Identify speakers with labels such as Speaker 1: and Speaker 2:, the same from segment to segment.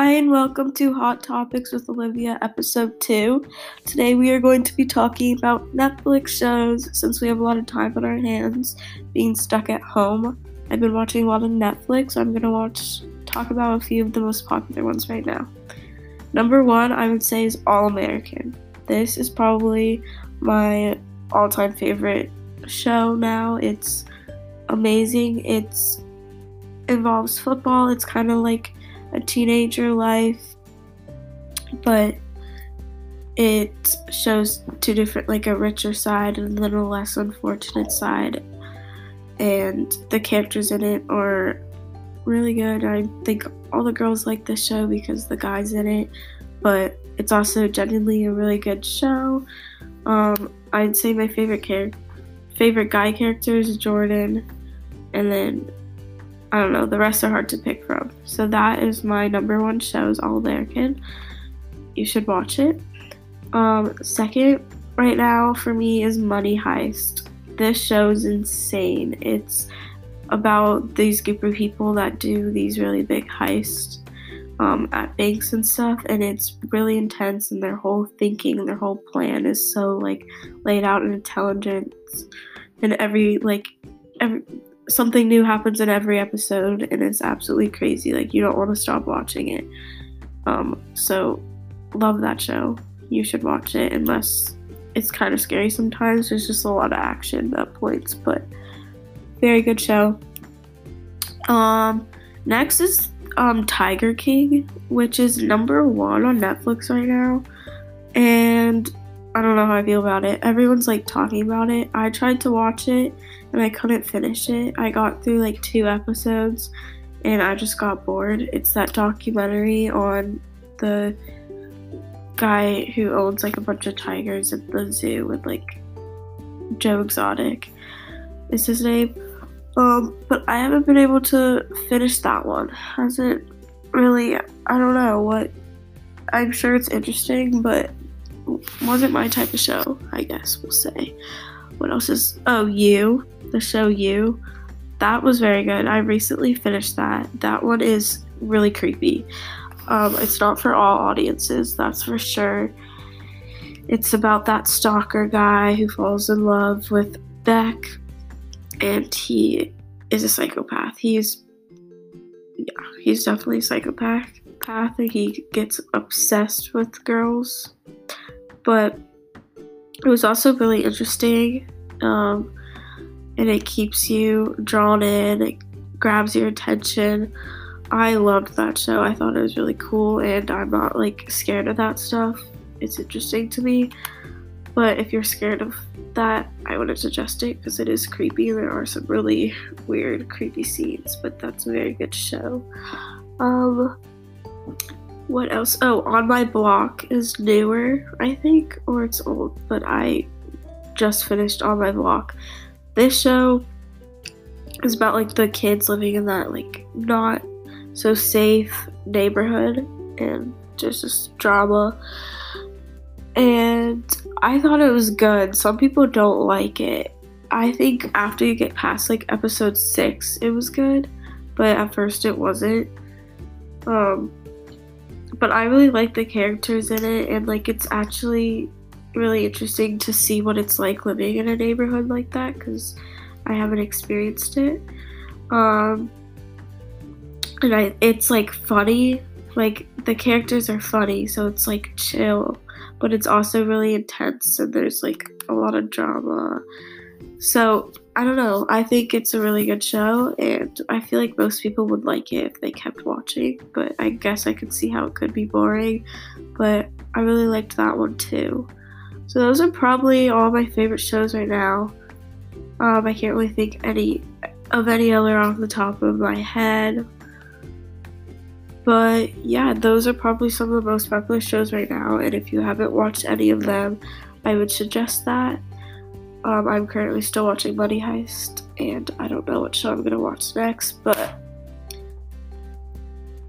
Speaker 1: Hi, and welcome to Hot Topics with Olivia, episode 2. Today we are going to be talking about Netflix shows since we have a lot of time on our hands being stuck at home. I've been watching a lot of Netflix, so I'm going to watch talk about a few of the most popular ones right now. Number one, I would say, is All American. This is probably my all time favorite show now. It's amazing. It's involves football. It's kind of like a teenager life, but it shows two different, like a richer side and a less unfortunate side. And the characters in it are really good. I think all the girls like this show because the guys in it, but it's also genuinely a really good show. Um, I'd say my favorite character, favorite guy character is Jordan, and then I don't know, the rest are hard to pick from. So that is my number one show is All American. You should watch it. Um, second, right now for me is Money Heist. This show is insane. It's about these group of people that do these really big heists um, at banks and stuff, and it's really intense. And their whole thinking, their whole plan is so like laid out and intelligent, and every like every something new happens in every episode and it's absolutely crazy. Like you don't want to stop watching it. Um, so love that show. You should watch it unless it's kind of scary sometimes. There's just a lot of action at points, but very good show. Um, next is um Tiger King, which is number one on Netflix right now, and I don't know how I feel about it. Everyone's like talking about it. I tried to watch it and I couldn't finish it. I got through like two episodes and I just got bored. It's that documentary on the guy who owns like a bunch of tigers at the zoo with like Joe Exotic is his name. Um, but I haven't been able to finish that one. Hasn't really I don't know what I'm sure it's interesting, but wasn't my type of show, I guess we'll say. What else is oh you, the show you. That was very good. I recently finished that. That one is really creepy. Um, it's not for all audiences, that's for sure. It's about that stalker guy who falls in love with Beck, and he is a psychopath. He's yeah, he's definitely a psychopath. Path, and he gets obsessed with girls but it was also really interesting um, and it keeps you drawn in it grabs your attention. I loved that show. I thought it was really cool and i'm not like scared of that stuff. It's interesting to me but if you're scared of that i wouldn't suggest it because it is creepy. There are some really weird creepy scenes but that's a very good show. Um what else? Oh, on my block is newer, I think, or it's old, but I just finished on my block. This show is about like the kids living in that like not so safe neighborhood and just this drama. And I thought it was good. Some people don't like it. I think after you get past like episode six, it was good, but at first it wasn't. Um, but I really like the characters in it, and like it's actually really interesting to see what it's like living in a neighborhood like that because I haven't experienced it. Um, and I, it's like funny, like the characters are funny, so it's like chill, but it's also really intense, and there's like a lot of drama. So I don't know. I think it's a really good show, and I feel like most people would like it if they kept watching. But I guess I could see how it could be boring. But I really liked that one too. So those are probably all my favorite shows right now. Um, I can't really think any of any other off the top of my head. But yeah, those are probably some of the most popular shows right now. And if you haven't watched any of them, I would suggest that. Um, I'm currently still watching Money Heist, and I don't know what show I'm gonna watch next, but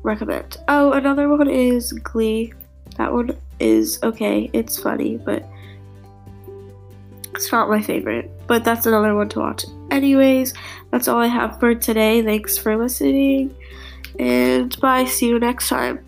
Speaker 1: recommend. Oh, another one is Glee. That one is okay. It's funny, but it's not my favorite. But that's another one to watch. Anyways, that's all I have for today. Thanks for listening, and bye. See you next time.